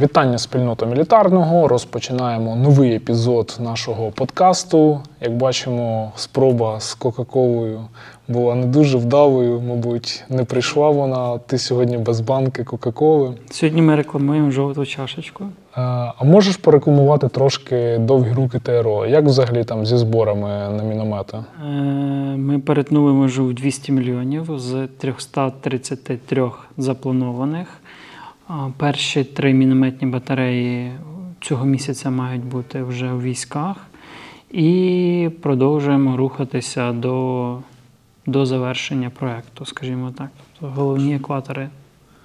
Вітання спільнота мілітарного. Розпочинаємо новий епізод нашого подкасту. Як бачимо, спроба з Кока-Колою була не дуже вдалою. Мабуть, не прийшла вона. Ти сьогодні без банки Кока-Коли. Сьогодні ми рекламуємо жовту чашечку. Е, А можеш порекламувати трошки довгі руки ТРО? Як взагалі там зі зборами на міномети? Е, Ми перетнули межу в 200 мільйонів з 333 запланованих. Перші три мінометні батареї цього місяця мають бути вже у військах. І продовжуємо рухатися до, до завершення проєкту, скажімо так. Тобто головні екватори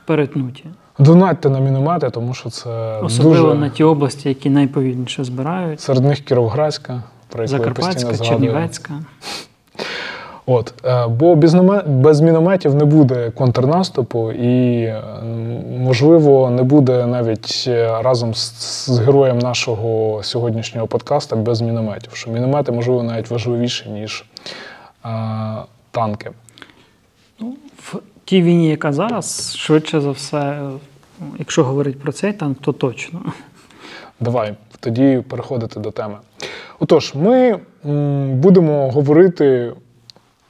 перетнуті. Донатьте на міномети, тому що це Особливо дуже на ті області, які найповільніше збирають. серед них Кіровоградська, про яку Закарпатська. Чернівецька. От, е, бо без, без мінометів не буде контрнаступу, і е, можливо не буде навіть е, разом з, з героєм нашого сьогоднішнього подкаста без мінометів. Що міномети, можливо, навіть важливіші, ніж е, танки. В тій війні, яка зараз, швидше за все, якщо говорити про цей танк, то точно. Давай тоді переходити до теми. Отож, ми будемо говорити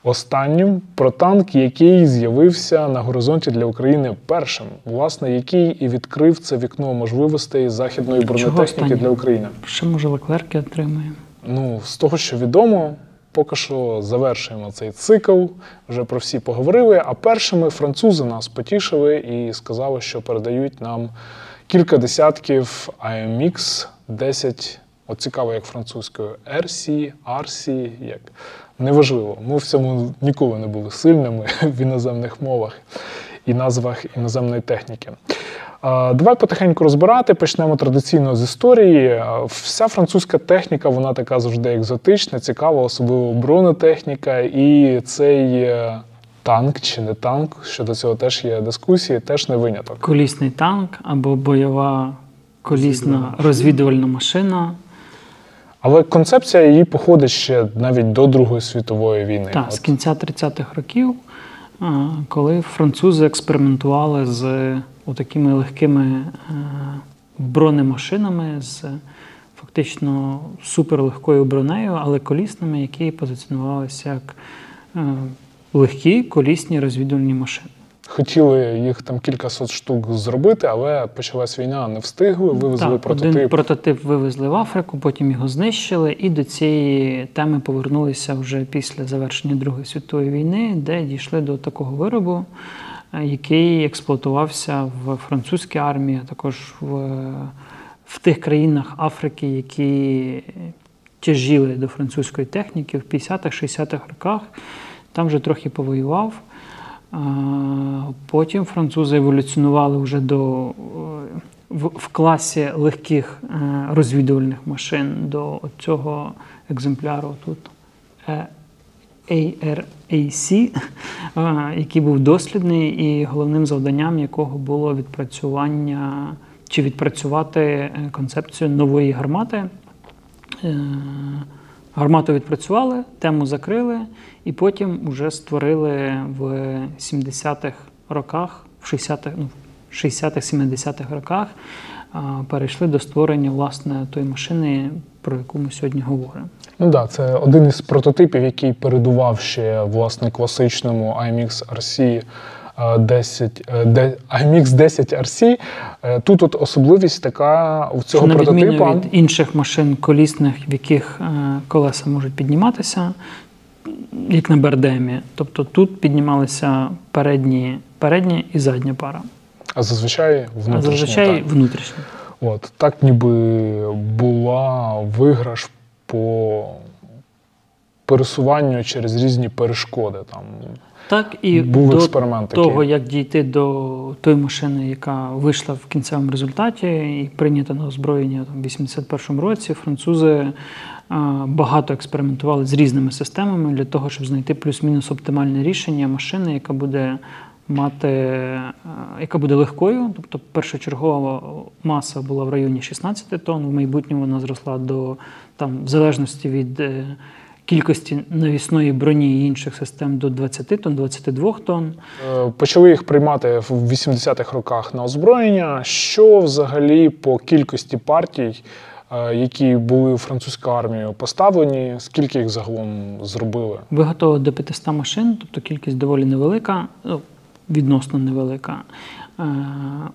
останнім про танк, який з'явився на горизонті для України першим, власне, який і відкрив це вікно можливостей західної бронетехніки для України. Ще може Леклерки отримає. Ну, з того, що відомо, поки що завершуємо цей цикл. Вже про всі поговорили. А першими французи нас потішили і сказали, що передають нам кілька десятків AMX 10. От цікаво, як французькою RC, RC, як неважливо. Ми в цьому ніколи не були сильними в іноземних мовах і назвах іноземної техніки. Давай потихеньку розбирати. Почнемо традиційно з історії. Вся французька техніка, вона така завжди екзотична, цікава, особливо бронетехніка. І цей е, танк чи не танк, щодо цього теж є дискусії, теж не виняток. Колісний танк або бойова колісна розвідувальна машина. Але концепція її походить ще навіть до Другої світової війни. Так, От з кінця 30-х років, коли французи експериментували з такими легкими е, бронемашинами з фактично суперлегкою бронею, але колісними, які позиціонувалися як е, легкі колісні розвідувальні машини. Хотіли їх там кількасот штук зробити, але почалась війна, не встигли, вивезли так, прототип. Один прототип вивезли в Африку, потім його знищили, і до цієї теми повернулися вже після завершення Другої світової війни, де дійшли до такого виробу, е, який експлуатувався в французькій армії, а також в, в тих країнах Африки, які тяжіли до французької техніки в 50-х-60-х роках. Там вже трохи повоював. Потім французи еволюціонували вже до в, в класі легких е, розвідувальних машин до цього екземпляру тут е, ARAC, е, який був дослідний, і головним завданням якого було відпрацювання чи відпрацювати концепцію нової гармати. Гармату відпрацювали, тему закрили, і потім вже створили в 70-х роках, в 60-х, ну, 60-х-70-х роках, перейшли до створення власне тої машини, про яку ми сьогодні говоримо. Ну да, це один із прототипів, який передував ще власне класичному IMX RC 10, е, IMX 10 RC. Тут от особливість така у цього Що, прототипа. від інших машин колісних, в яких е, колеса можуть підніматися, як на Бердемі. Тобто тут піднімалися передні, передня і задня пара, А зазвичай внутрішні. а зазвичай так. внутрішня. От так ніби була виграш по пересуванню через різні перешкоди. Там Так, і був до експеримент такий. того, як дійти до тої машини, яка вийшла в кінцевому результаті і прийнята на озброєння в 81-му році, французи а, багато експериментували з різними системами для того, щоб знайти плюс-мінус оптимальне рішення машини, яка буде мати, а, яка буде легкою. Тобто першочергова маса була в районі 16 тонн, в майбутньому вона зросла до там, в залежності від. Кількості навісної броні і інших систем до 20 тонн, 22 тонн. Е, Почали їх приймати в 80-х роках на озброєння. Що взагалі по кількості партій, е, які були у французьку армію поставлені, скільки їх загалом зробили? Виготовили до 500 машин, тобто кількість доволі невелика, ну, відносно невелика. Е,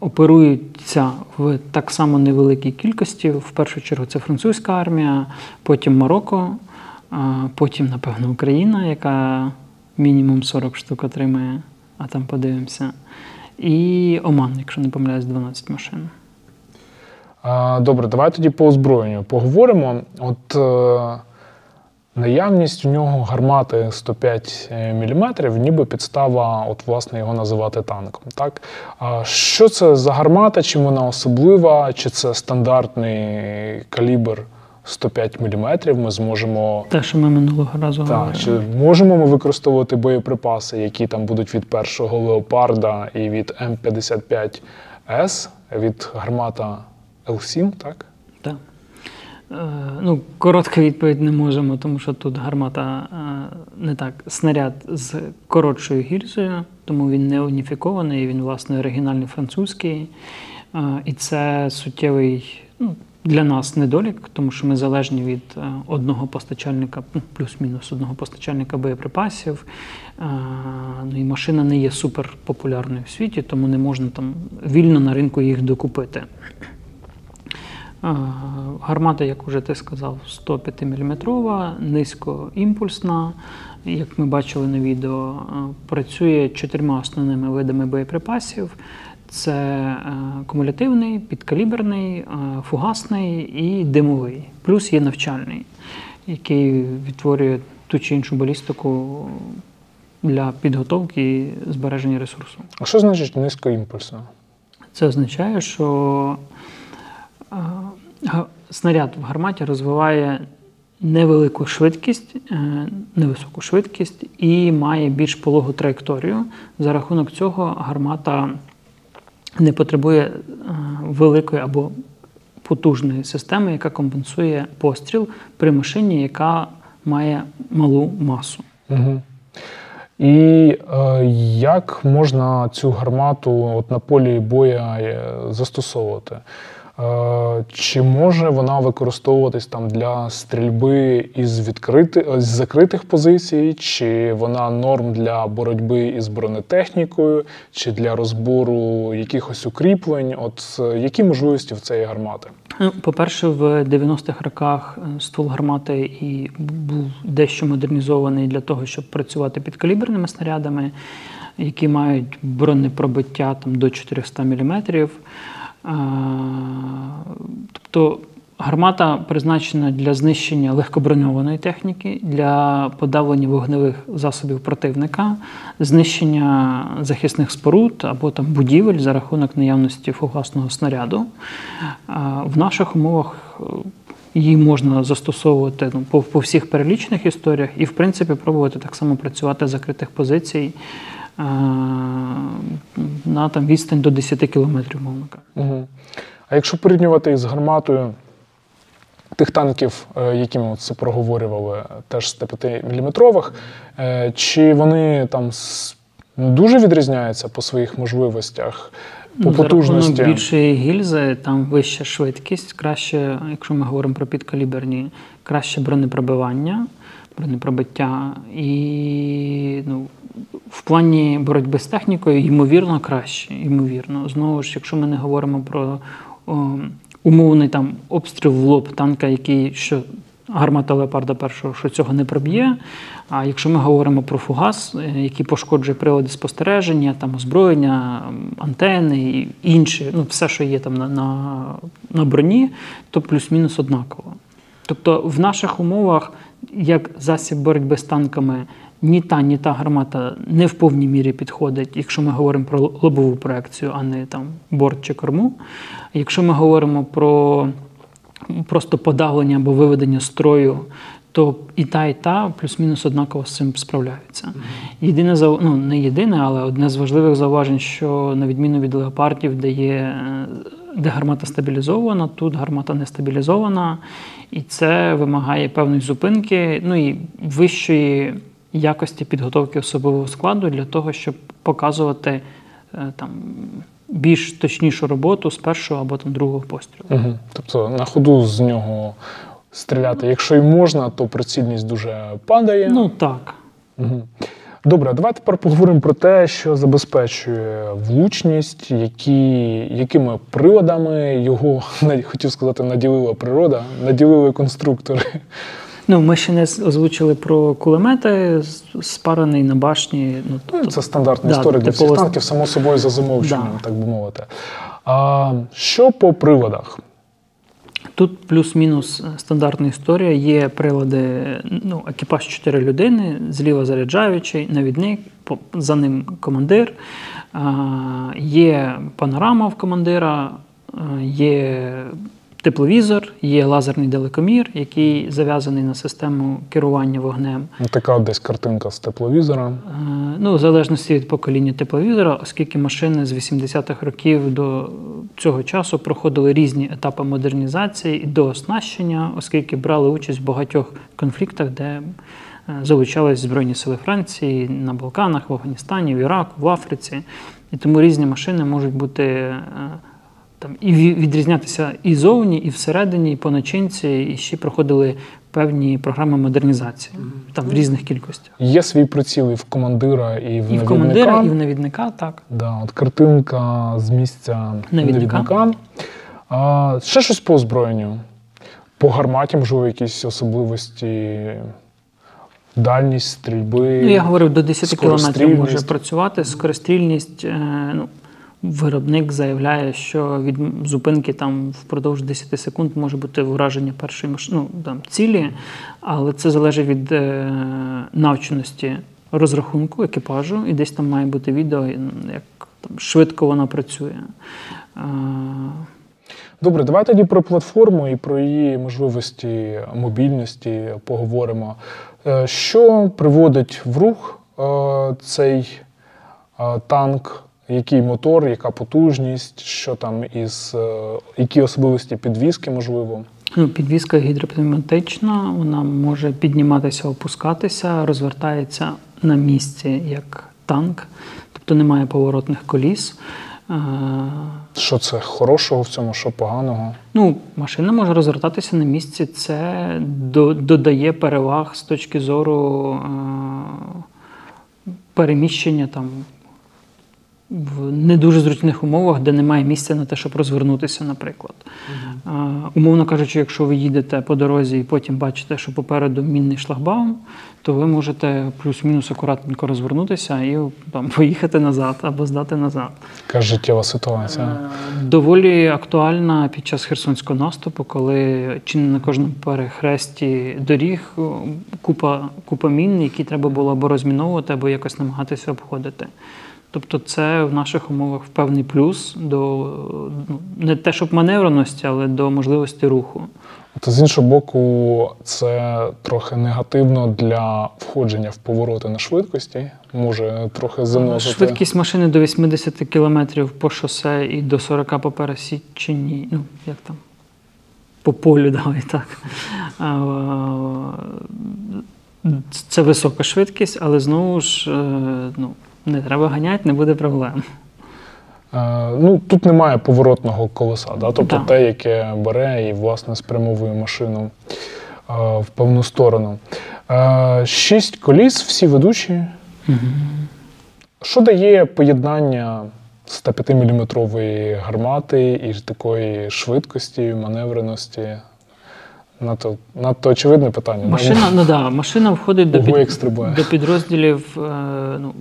Оперуються в так само невеликій кількості. В першу чергу це французька армія, потім Марокко, е, потім, напевно, Україна, яка мінімум 40 штук отримає, а там подивимося. І Оман, якщо не помиляюсь, 12 машин. Добре, давай тоді по озброєнню поговоримо. От е, наявність у нього гармати 105 мм, ніби підстава, от, власне, його називати танком. Так? А що це за гармата, чим вона особлива, чи це стандартний калібр 105 мм? Ми зможемо. Те, що ми минулого разу Так, говорили. чи можемо ми використовувати боєприпаси, які там будуть від першого леопарда і від М55С, від гармата Л7, так? Так. Е, ну, коротка відповідь не можемо, тому що тут гармата е, не так. Снаряд з коротшою гільзою, тому він не уніфікований, він, власне, оригінальний французький. Е, і це суттєвий ну, для нас недолік, тому що ми залежні від е, одного постачальника, ну, плюс-мінус одного постачальника боєприпасів. Е, ну, і машина не є супер популярною в світі, тому не можна там вільно на ринку їх докупити. Е, Гармата, як вже ти сказав, 105 мм, низькоімпульсна. Як ми бачили на відео, працює чотирма основними видами боєприпасів: це е, кумулятивний, підкаліберний, е, фугасний і димовий. Плюс є навчальний, який відтворює ту чи іншу балістику для підготовки і збереження ресурсу. А що значить низькоімпульсно? Це означає, що е, снаряд в гарматі розвиває невелику швидкість, невисоку швидкість і має більш пологу траєкторію. За рахунок цього гармата не потребує е, великої або потужної системи, яка компенсує постріл при машині, яка має малу масу. Угу. І е, як можна цю гармату от на полі боя е, застосовувати? Е, чи може вона використовуватись там для стрільби із відкрити, з закритих позицій, чи вона норм для боротьби із бронетехнікою, чи для розбору якихось укріплень? От е, які можливості в цієї гармати? По-перше, в 90-х роках е, ствол гармати і був дещо модернізований для того, щоб працювати під каліберними снарядами, які мають бронепробиття там, до 400 мм. Тобто гармата призначена для знищення легкоброньованої техніки, для подавлення вогневих засобів противника, знищення захисних споруд або там будівель за рахунок наявності фугасного снаряду. В наших умовах е, її можна застосовувати ну, по, по всіх перелічених історіях і, в принципі, пробувати так само працювати з закритих позицій на там, відстань до 10 кілометрів, мовно кажучи. Угу. А якщо порівнювати із гарматою тих танків, е, які ми це проговорювали, теж 105 мм, чи вони там дуже відрізняються по своїх можливостях, по Ну, потужності? більшої гільзи, там вища швидкість, краще, якщо ми говоримо про підкаліберні, краще бронепробивання, бронепробиття. І ну, в плані боротьби з технікою, ймовірно, краще. Ймовірно. Знову ж, якщо ми не говоримо про о, умовний там обстріл в лоб танка, який що. Гармата леопарда першого, що цього не проб'є. А якщо ми говоримо про фугас, е, який пошкоджує прилади спостереження, там озброєння, антени і інші, ну все, що є там на, на, на броні, то плюс-мінус однаково. Тобто в наших умовах, як засіб боротьби з танками, ні та, ні та гармата не в повній мірі підходить, якщо ми говоримо про лобову проекцію, а не там борт чи корму. Якщо ми говоримо про просто подавлення або виведення строю, то і та, і та плюс-мінус однаково з цим справляються. Єдине ну не єдине, але одне з важливих зауважень, що на відміну від леопардів, де є де гармата стабілізована, тут гармата не стабілізована, і це вимагає певної зупинки, ну і вищої якості підготовки особового складу для того, щоб показувати е, там більш точнішу роботу з першого або там другого пострілу. Угу. Тобто на ходу з нього стріляти. Якщо й можна, то прицільність дуже падає. Ну так. Угу. Добре, а давай тепер поговоримо про те, що забезпечує влучність, які, якими приладами його хотів сказати, наділила природа, наділили конструктори. Ну, ми ще не озвучили про кулемети, спарений на башні. Ну, тобто, Це стандартна да, історія для всіх танків, само собою за замовченням, Да. так би мовити. А що по приладах? Тут плюс-мінус стандартна історія. Є прилади, ну, екіпаж 4 людини, зліва заряджаючий, навідник, за ним командир. Є панорама в командира, є тепловізор, є лазерний далекомір, який зав'язаний на систему керування вогнем. Ну, Така десь картинка з тепловізора. Ну, в залежності від покоління тепловізора, оскільки машини з 80-х років до цього часу проходили різні етапи модернізації і до оснащення, оскільки брали участь в багатьох конфліктах, де залучались Збройні сили Франції на Балканах, в Афганістані, в Іраку, в Африці. І тому різні машини можуть бути там і відрізнятися і зовні, і всередині, і по начинці, і ще проходили певні програми модернізації там в різних кількостях. Є свій приціл і в командира, і в І навідника. в командира, і в навідника, так. Да, от картинка з місця Навідника. навідника. А, ще щось по озброєнню. По гарматі, можливо, якісь особливості, дальність стрільби. Ну, я говорив, до 10 кілометрів може працювати. Скорострільність, е, ну, виробник заявляє, що від зупинки там впродовж 10 секунд може бути враження першої маш... ну, там, цілі, але це залежить від е, навченості розрахунку екіпажу, і десь там має бути відео, як там, швидко вона працює. Е, Добре, давай тоді про платформу і про її можливості мобільності поговоримо. Е, Що приводить в рух е, цей е, танк? Який мотор, яка потужність, що там із е, які особливості підвіски, можливо? Ну, підвізка гідропневматична, вона може підніматися, опускатися, розвертається на місці як танк, тобто немає поворотних коліс. Е, Що це хорошого в цьому, що поганого? Ну, машина може розвертатися на місці. Це до- додає переваг з точки зору е, переміщення там в не дуже зручних умовах, де немає місця на те, щоб розвернутися, наприклад. Е, Умовно кажучи, якщо ви їдете по дорозі і потім бачите, що попереду мінний шлагбаум, то ви можете плюс-мінус акуратненько розвернутися і там, поїхати назад або здати назад. Яка життєва ситуація? Доволі актуальна під час херсонського наступу, коли чи не на кожному перехресті доріг купа, купа мін, які треба було або розміновувати, або якось намагатися обходити. Тобто, це в наших умовах певний плюс до ну, не те, щоб маневреності, але до можливості руху. Та з іншого боку, це трохи негативно для входження в повороти на швидкості. Може трохи заносити. Швидкість машини до 80 км по шосе і до 40 по пересіченні. Ну, як там? По полю, давай так. Це висока швидкість, але знову ж е, ну, не треба ганяти, не буде проблем. Е, Ну, тут немає поворотного колеса, да? тобто Да. те, яке бере і власне спрямовує машину е, в певну сторону. Е, Шість коліс, всі ведучі. Що дає поєднання 105-мм гармати і такої швидкості, маневреності? Надто, надто очевидне питання. Машина, ну, да, машина входить до, під, до підрозділів, е, ну,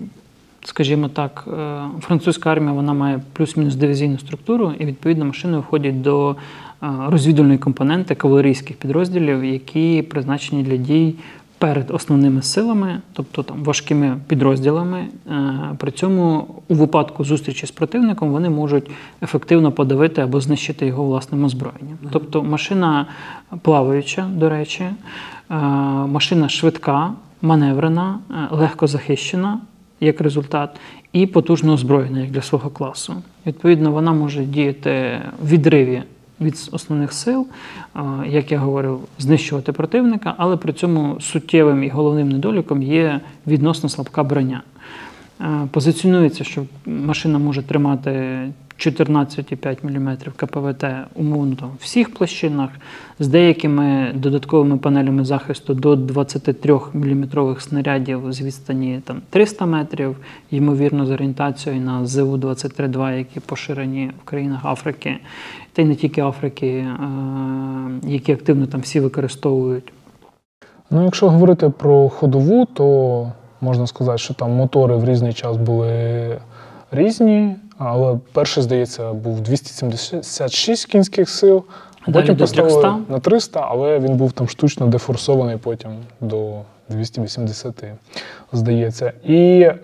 скажімо так, е, французька армія вона має плюс-мінус дивізійну структуру, і відповідно машини входять до е, розвідувальної компоненти кавалерійських підрозділів, які призначені для дій перед основними силами, тобто там важкими підрозділами. Е, При цьому у випадку зустрічі з противником вони можуть ефективно подавити або знищити його власним озброєнням. Тобто машина плаваюча, до речі, машина швидка, маневрена, легко захищена як результат. і потужно озброєна як для свого класу. Відповідно, вона може діяти в відриві від основних сил, як я говорив, знищувати противника, але при цьому суттєвим і головним недоліком є відносно слабка броня. Позиціонується, що машина може тримати 14,5 мм КПВТ умовно в всіх площинах, з деякими додатковими панелями захисту до 23 мм снарядів з відстані там, 300 метрів, ймовірно, з орієнтацією на ЗУ-23-2, які поширені в країнах Африки, та й не тільки Африки, е, які активно там всі використовують. Ну, якщо говорити про ходову, то можна сказати, що там мотори в різний час були різні, але перший, здається, був 276 кінських сил, до поставили на 300, але він був там штучно дефорсований потім до 280, здається. І е,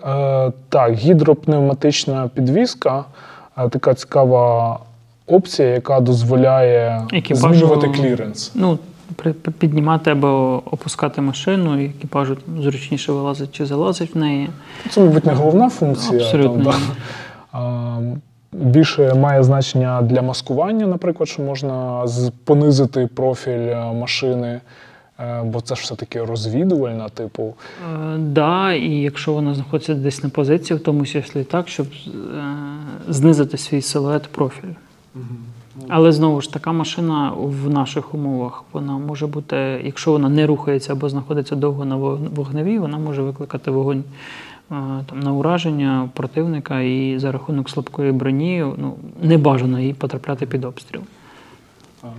так, гідропневматична підвізка е, така цікава опція, яка дозволяє Екіпажу- змінювати кліренс. Ну, піднімати або опускати машину, і екіпажу зручніше вилазить чи залазить в неї. Це, мабуть, не головна функція. Абсолютно. Там, да. Більше має значення для маскування, наприклад, що можна понизити профіль е, машини, е, бо це ж все-таки розвідувальна, типу. Е, Да, і якщо вона знаходиться десь на позиції, в тому числі так, щоб знизити свій силует профіль. Але знову ж така машина в наших умовах вона може бути, якщо вона не рухається або знаходиться довго на вог- вогневій, вона може викликати вогонь там, на ураження противника і за рахунок слабкої броні ну, не бажано їй потрапляти під обстріл.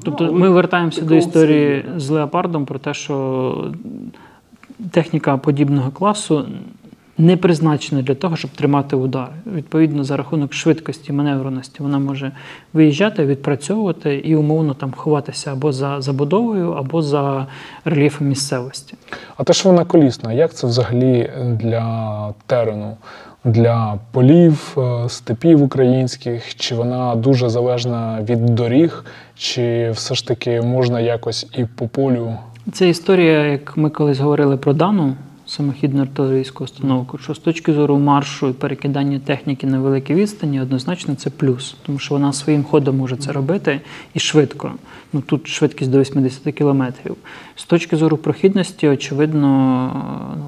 Тобто ми вертаємося до історії з леопардом про те, що техніка подібного класу не призначена для того, щоб тримати удар. Відповідно, за рахунок швидкості, маневреності вона може виїжджати, відпрацьовувати і умовно там ховатися або за забудовою, або за рельєфом місцевості. А те, що вона колісна, як це взагалі для терену, для полів, е, степів українських? Чи вона дуже залежна від доріг, чи все ж таки можна якось і по полю? Це історія, як ми колись говорили про дану самохідну артилерійську установку, що з точки зору маршу і перекидання техніки на великій відстані, однозначно це плюс, тому що вона своїм ходом може це робити і швидко. Ну тут швидкість до 80 кілометрів. З точки зору прохідності, очевидно,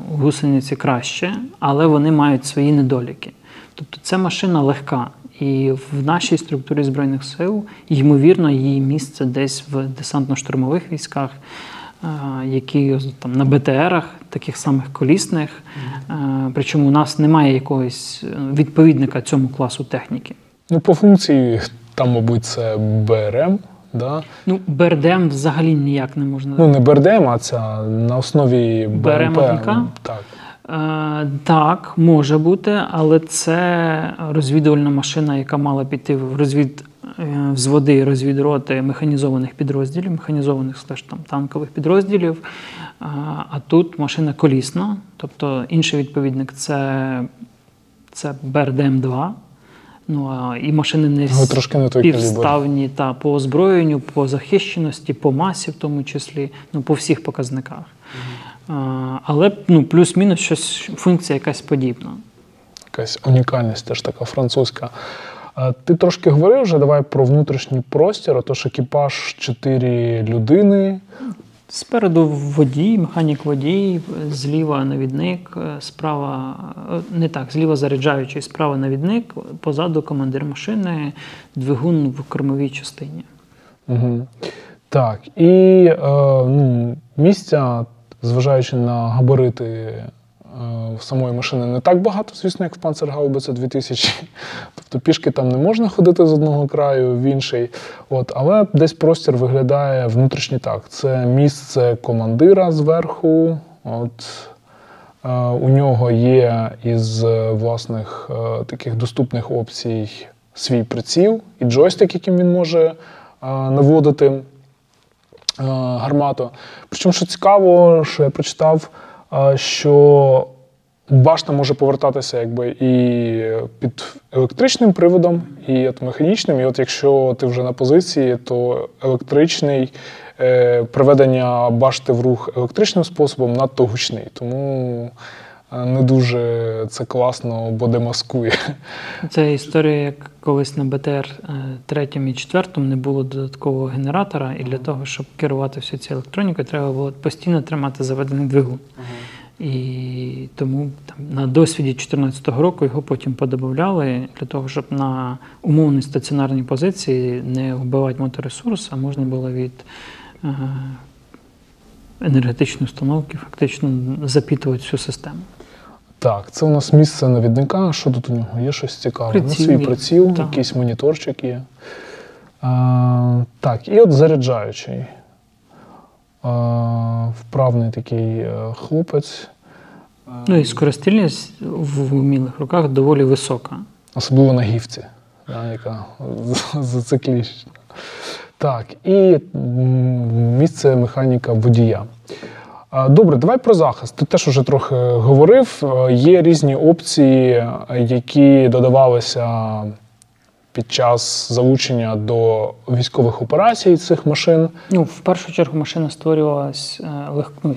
ну, гусениці краще, але вони мають свої недоліки. Тобто це машина легка. І в нашій структурі Збройних сил, ймовірно, її місце десь в десантно-штурмових військах, які там на БТРах, таких самих колісних. Е, Причому у нас немає якогось е, відповідника цьому класу техніки. Ну, по функції, там, мабуть, це БРМ. Да? Ну, БРДМ взагалі ніяк не можна. Ну, не БРДМ, а це на основі БРМ БРМ. Так. Е, так, може бути, але це розвідувальна машина, яка мала піти в розвід е, взводи і розвідроти механізованих підрозділів, механізованих слеш там танкових підрозділів. Е, А тут машина колісна, тобто інший відповідник це, це БРДМ-2. Ну, а і машини не Ну, співставні та по озброєнню, по захищеності, по масі, в тому числі, ну, по всіх показниках. Але ну, плюс-мінус щось функція якась подібна. Якась унікальність теж така французька. Ти трошки говорив вже, давай про внутрішній простір, отож екіпаж чотири людини. Спереду водій, механік водій, зліва навідник, е, справа е, не так, зліва заряджаючий, справа навідник, позаду командир машини, двигун в кормовій частині. Угу. Так, і е, ну, місця, зважаючи на габарити е, самої машини, не так багато, звісно, як в Panzerhaubitze 2000. Тобто пішки там не можна ходити з одного краю в інший. От, але десь простір виглядає внутрішній так. Це місце командира зверху. От, е, у нього є із е, власних таких доступних опцій свій приціл і джойстик, яким він може наводити гармату. Причому, що цікаво, що я прочитав, е, що башта може повертатися якби і під електричним приводом, і от механічним. І от якщо ти вже на позиції, то електричний е, приведення башти в рух електричним способом надто гучний. Тому е, не дуже це класно, бо демаскує. Це історія, як колись на БТР е, третьому і четвертому не було додаткового генератора, і для того, щоб керувати всю цю електронікою, треба було постійно тримати заведений двигун. І тому там, на досвіді 2014 року його потім подобавляли для того, щоб на умовній стаціонарній позиції не вбивати моторесурс, а можна було від е, енергетичної установки фактично запітувати всю систему. Так, це у нас місце навідника. Що тут у нього? Є щось цікаве? Ну, свій приціл, Так. якийсь моніторчик є. А, так, і от заряджаючий. А, вправний такий е, хлопець. Ну і скоростільність в вмілих руках доволі висока. Особливо на гівці, да, яка зациклічна. Так, і місце механіка водія. Добре, давай про захист. Ти теж уже трохи говорив. Е, Є різні опції, е, які додавалися під час залучення до військових операцій цих машин. Ну, в першу чергу машина створювалась е, лег, ну,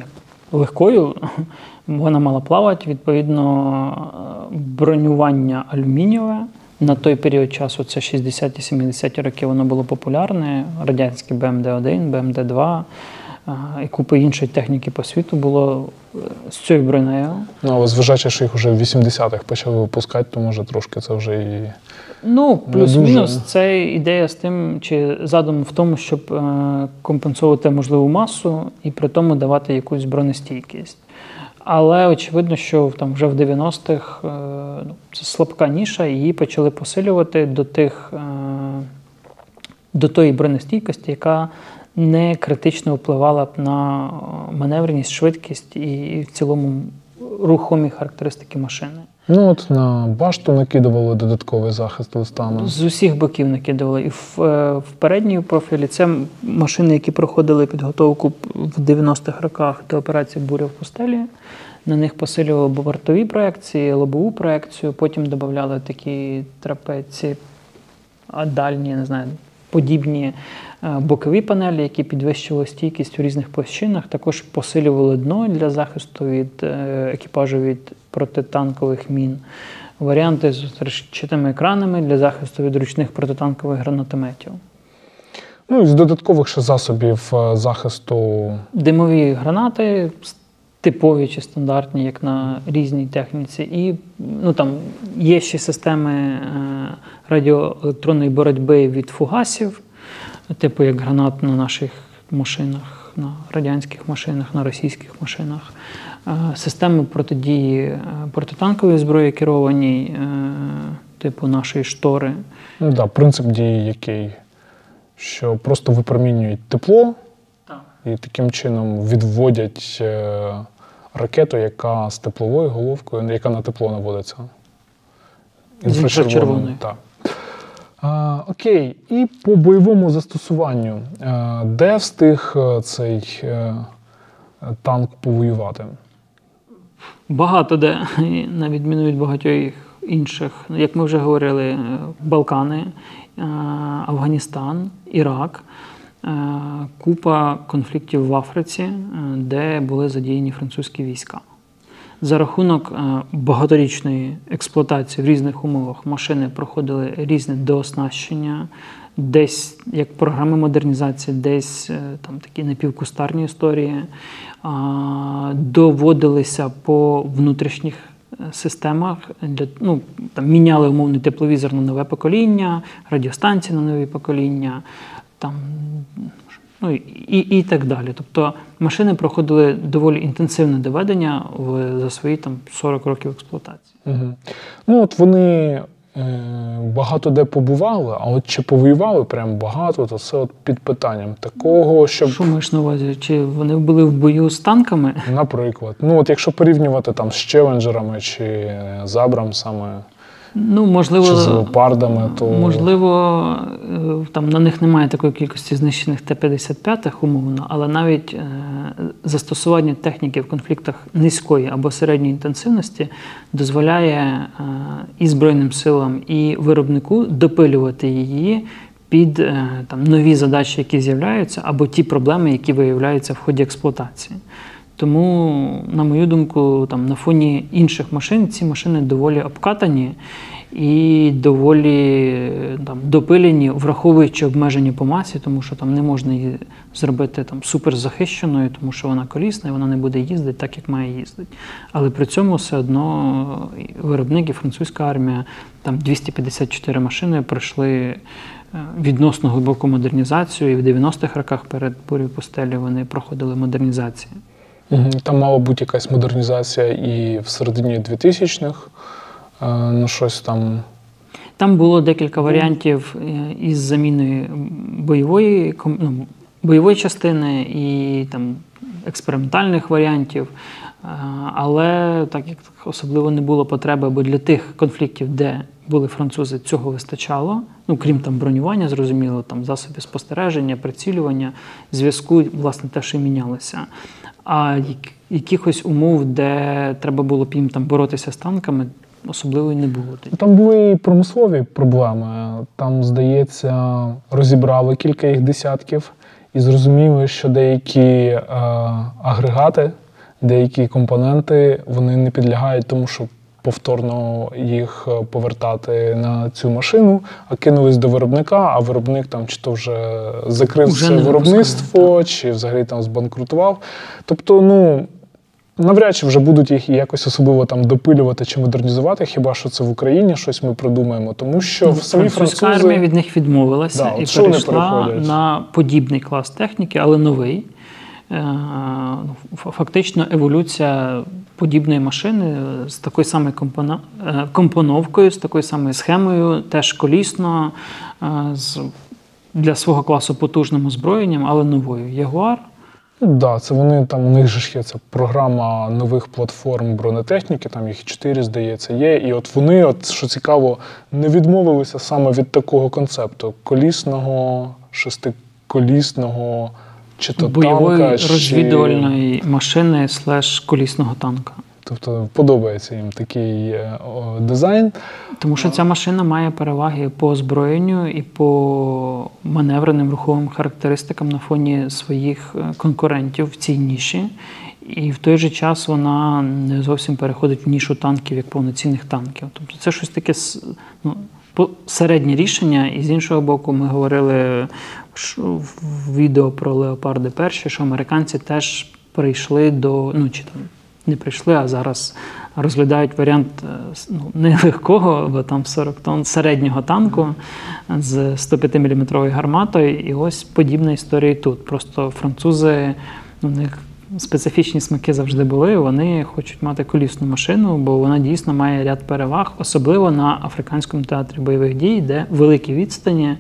легкою, вона мала плавати, відповідно, бронювання алюмінієве. На той період часу, це 60-70-ті роки, воно було популярне. Радянський БМД-1, БМД-2 е, і купа іншої техніки по світу було е, з цією бронею. Ну, але зважаючи, що їх вже в 80-х почали випускати, то може трошки це вже і. Ну, плюс-мінус, дуже. це ідея з тим, чи задум в тому, щоб е, компенсувати можливу масу і при тому давати якусь бронестійкість. Але очевидно, що там вже в 90-х е, ну, це слабка ніша, її почали посилювати до тих, до тої бронестійкості, яка не критично впливала б на е, маневреність, швидкість і, в цілому рухомі характеристики машини. Ну, от на башту накидували додатковий захист листами. З усіх боків накидували. І в, е, в передньому профілі це машини, які проходили підготовку в 90-х роках до операції Буря в пустелі. На них посилювали бортові проекції, лобову проекцію, потім додавали такі трапеції, а дальні, не знаю, подібні бокові панелі, які підвищували стійкість у різних площинах. Також посилювали дно для захисту від е, екіпажу від протитанкових мін. Варіанти з решетчатими екранами для захисту від ручних протитанкових гранатометів. Ну і з додаткових ще засобів е, захисту. Димові гранати типові чи стандартні, як на різній техніці. І ну, там є ще системи е, радіоелектронної боротьби від фугасів, типу як гранат на наших машинах, на радянських машинах, на російських машинах. Е, Системи протидії е, протитанкової зброї керованій, е, типу нашої штори. Ну да, принцип дії який, що просто випромінюють тепло і таким чином відводять ракету, яка з тепловою головкою, яка на тепло наводиться. Інфрачервоною. Так. Окей, і по бойовому застосуванню, де встиг е, цей е, танк повоювати? Багато де, на відміну від багатьох інших, як ми вже говорили, е, Балкани, Афганістан, Ірак, купа конфліктів в Африці, де були задіяні французькі війська. За рахунок е, багаторічної експлуатації в різних умовах. Машини проходили різне дооснащення, десь як програми модернізації, десь е, там такі напівкустарні історії, доводилися по внутрішніх е, системах для ну там міняли умовний тепловізор на нове покоління, радіостанції на нові покоління, там ну і, і так далі. Тобто машини проходили доволі інтенсивне доведення в, за свої там 40 років експлуатації. Угу. Ну, от вони е, багато де побували, а от чи повоювали прям багато, то це от під питанням такого, щоб, Що маєш на увазі? Чи вони були в бою з танками? наприклад, ну от якщо порівнювати там з челенджерами чи е, з Абрамсами, Ну, можливо, чи з леопардами, то Можливо, е, там на них немає такої кількості знищених Т-55 умовно, але навіть е, застосування техніки в конфліктах низької або середньої інтенсивності дозволяє е, і Збройним силам, і виробнику допилювати її під е, там, нові задачі, які з'являються, або ті проблеми, які виявляються в ході експлуатації. Тому, на мою думку, там на фоні інших машин ці машини доволі обкатані і доволі там, допилені, враховуючи обмеження по масі, тому що там не можна її зробити там суперзахищеною, тому що вона колісна і вона не буде їздити так, як має їздити. Але при цьому все одно виробник і французька армія там 254 машини пройшли е, відносно глибоку модернізацію, і в 90-х роках перед бурею пустелі вони проходили модернізацію. Там мала бути якась модернізація і в середині 2000-х. Е, Ну, щось там. Там було декілька варіантів е, із заміною бойової, ну, бойової частини і там, експериментальних варіантів. Е, Але так як особливо не було потреби, бо для тих конфліктів, де були французи, цього вистачало. Ну, крім там бронювання, зрозуміло, там засоби спостереження, прицілювання, зв'язку, власне, те, що мінялося. А якихось умов, де треба було б їм там боротися з танками, особливо й не було. Там були і промислові проблеми. Там, здається, розібрали кілька їх десятків і зрозуміли, що деякі е, агрегати, деякі компоненти вони не підлягають тому, щоб повторно їх е, повертати на цю машину, а кинулись до виробника, а виробник там чи то вже закрив Уже це виробництво, чи взагалі там збанкрутував. Тобто, ну. Навряд чи вже будуть їх якось особливо там допилювати чи модернізувати, хіба що це в Україні щось ми придумаємо, тому що в самі Ну, Французька французи армія від них відмовилася Да, і перейшла на подібний клас техніки, але новий. Е, ну, Фактично еволюція подібної машини з такою самою е, компоновкою, з такою самою схемою, теж колісно, е, з для свого класу потужним озброєнням, але новою. Ягуар ну, да, це вони там у них же ж є ця програма нових платформ бронетехніки, там їх чотири, здається, є. І от вони, от що цікаво, не відмовилися саме від такого концепту колісного, шестиколісного, чи то бойової танка, чи... розвідувальної машини слеш колісного танка. Тобто подобається їм такий е, о, дизайн. Тому що ця машина має переваги по озброєнню і по маневреним руховим характеристикам на фоні своїх е, конкурентів в цій ніші. І в той же час вона не зовсім переходить в нішу танків як повноцінних танків. Тобто це щось таке ну, середнє рішення. І з іншого боку, ми говорили відео про леопарди перші, що американці теж прийшли до ну чи там не прийшли, а зараз розглядають варіант е, ну, не бо там 40 тонн середнього танку з 105 мм гарматою. І ось подібна історія і тут. Просто французи, у них специфічні смаки завжди були. Вони хочуть мати колісну машину, бо вона дійсно має ряд переваг, особливо на африканському театрі бойових дій, де великі відстані,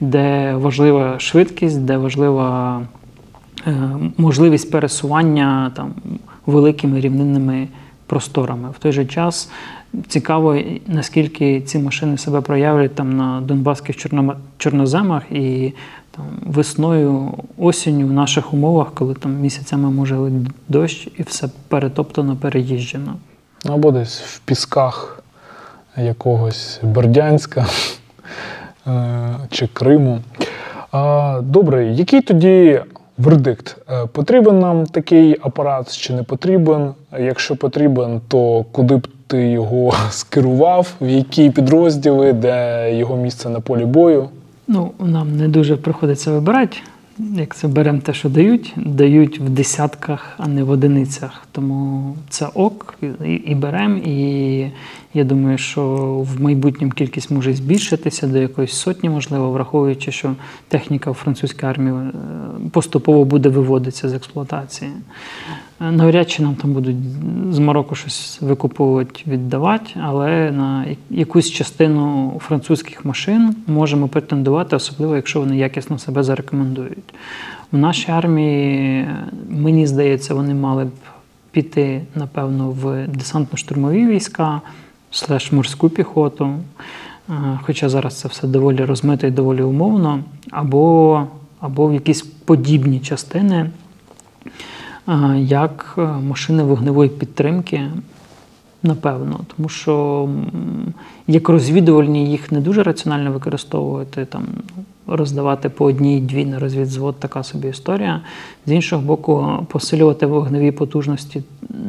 де важлива швидкість, де важлива е, можливість пересування там, великими рівнинними просторами. В той же час цікаво, наскільки ці машини себе проявлять там на донбаських чорноземах і там, весною, осінню в наших умовах, коли там місяцями може дощ і все перетоптано, переїжджено. Ну, Або десь в пісках якогось Бердянська е, чи Криму. Добре, який тоді вердикт? Е, Потрібен нам такий апарат чи не потрібен? Якщо потрібен, то куди б ти його скерував, в які підрозділи, де його місце на полі бою? Ну, нам не дуже приходиться вибирати. Як це беремо те, що дають, дають в десятках, а не в одиницях. Тому це ок, і, і беремо. І я думаю, що в майбутньому кількість може збільшитися до якоїсь сотні, можливо, враховуючи, що техніка в французькій армії е, поступово буде виводитися з експлуатації. Е, Навряд чи нам там будуть з Марокко щось викуповувати, віддавати, але на якусь частину французьких машин можемо претендувати, особливо якщо вони якісно себе зарекомендують. В нашій армії, мені здається, вони мали б піти, напевно, в десантно-штурмові війська, слеш морську піхоту. Е, Хоча зараз це все доволі розмито і доволі умовно, або, або в якісь подібні частини як е, машини вогневої підтримки, напевно, тому що як розвідувальні їх не дуже раціонально використовувати. Там роздавати по одній-дві на розвідзвод така собі історія. З іншого боку, посилювати вогневі потужності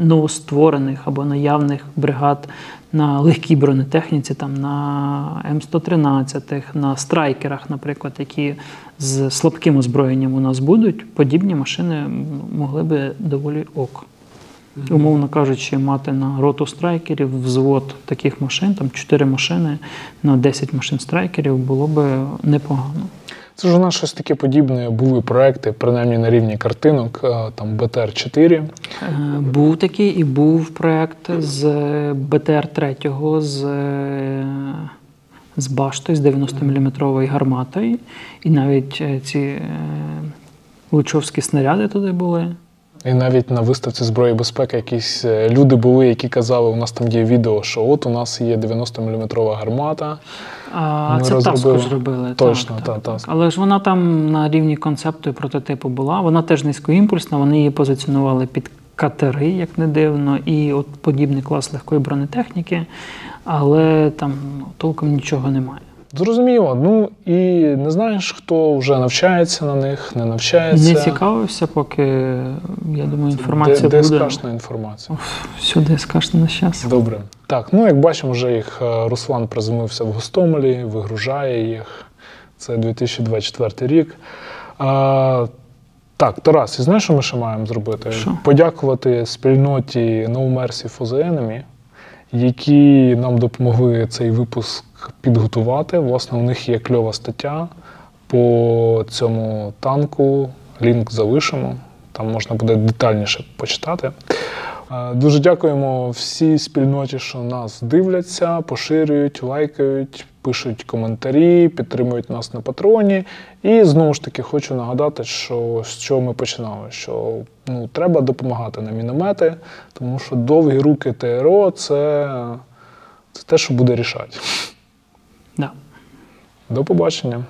новостворених або наявних бригад на легкій бронетехніці, там на М113, на страйкерах, наприклад, які з слабким озброєнням у нас будуть, подібні машини могли би доволі ок. Умовно кажучи, мати на роту страйкерів взвод таких машин, там 4 машини на 10 машин страйкерів було би непогано. Це ж у нас щось таке подібне. Були проекти, принаймні на рівні картинок, е, там БТР-4. Е, Був такий і був проект з БТР-3, з, е, з баштою, з 90-мм гарматою. І навіть ці лучовські снаряди туди були. І навіть на виставці зброї безпеки якісь е, люди були, які казали, у нас там є відео, що от у нас є 90-мм гармата. А Ми це розробили. таску зробили. Точно, так, та, так, Але ж вона там на рівні концепту і прототипу була. Вона теж низькоімпульсна, вони її позиціонували під катери, як не дивно, і от подібний клас легкої бронетехніки, але там толком нічого немає. Зрозуміло. Ну і не знаєш, хто вже навчається на них, не навчається. Не цікавився, поки я думаю, інформація де, буде. ДСКшна інформація. Всюди скажете на щас. Добре. Так, ну як бачимо, вже їх е, Руслан приземлився в Гостомелі, вигружає їх. Це 2024 рік. А, так, Тарас, і знаєш, що ми ще маємо зробити? Що? Подякувати спільноті No Mercy for the Enemy, які нам допомогли цей випуск підготувати. Власне, у них є кльова стаття по цьому танку. Лінк залишимо. Там можна буде детальніше почитати. Е, Дуже дякуємо всій спільноті, що нас дивляться, поширюють, лайкають, пишуть коментарі, підтримують нас на патроні. І знову ж таки хочу нагадати, що з чого ми починали, що ну, треба допомагати на міномети, тому що довгі руки ТРО це, це те, що буде рішати. Да. До побачення.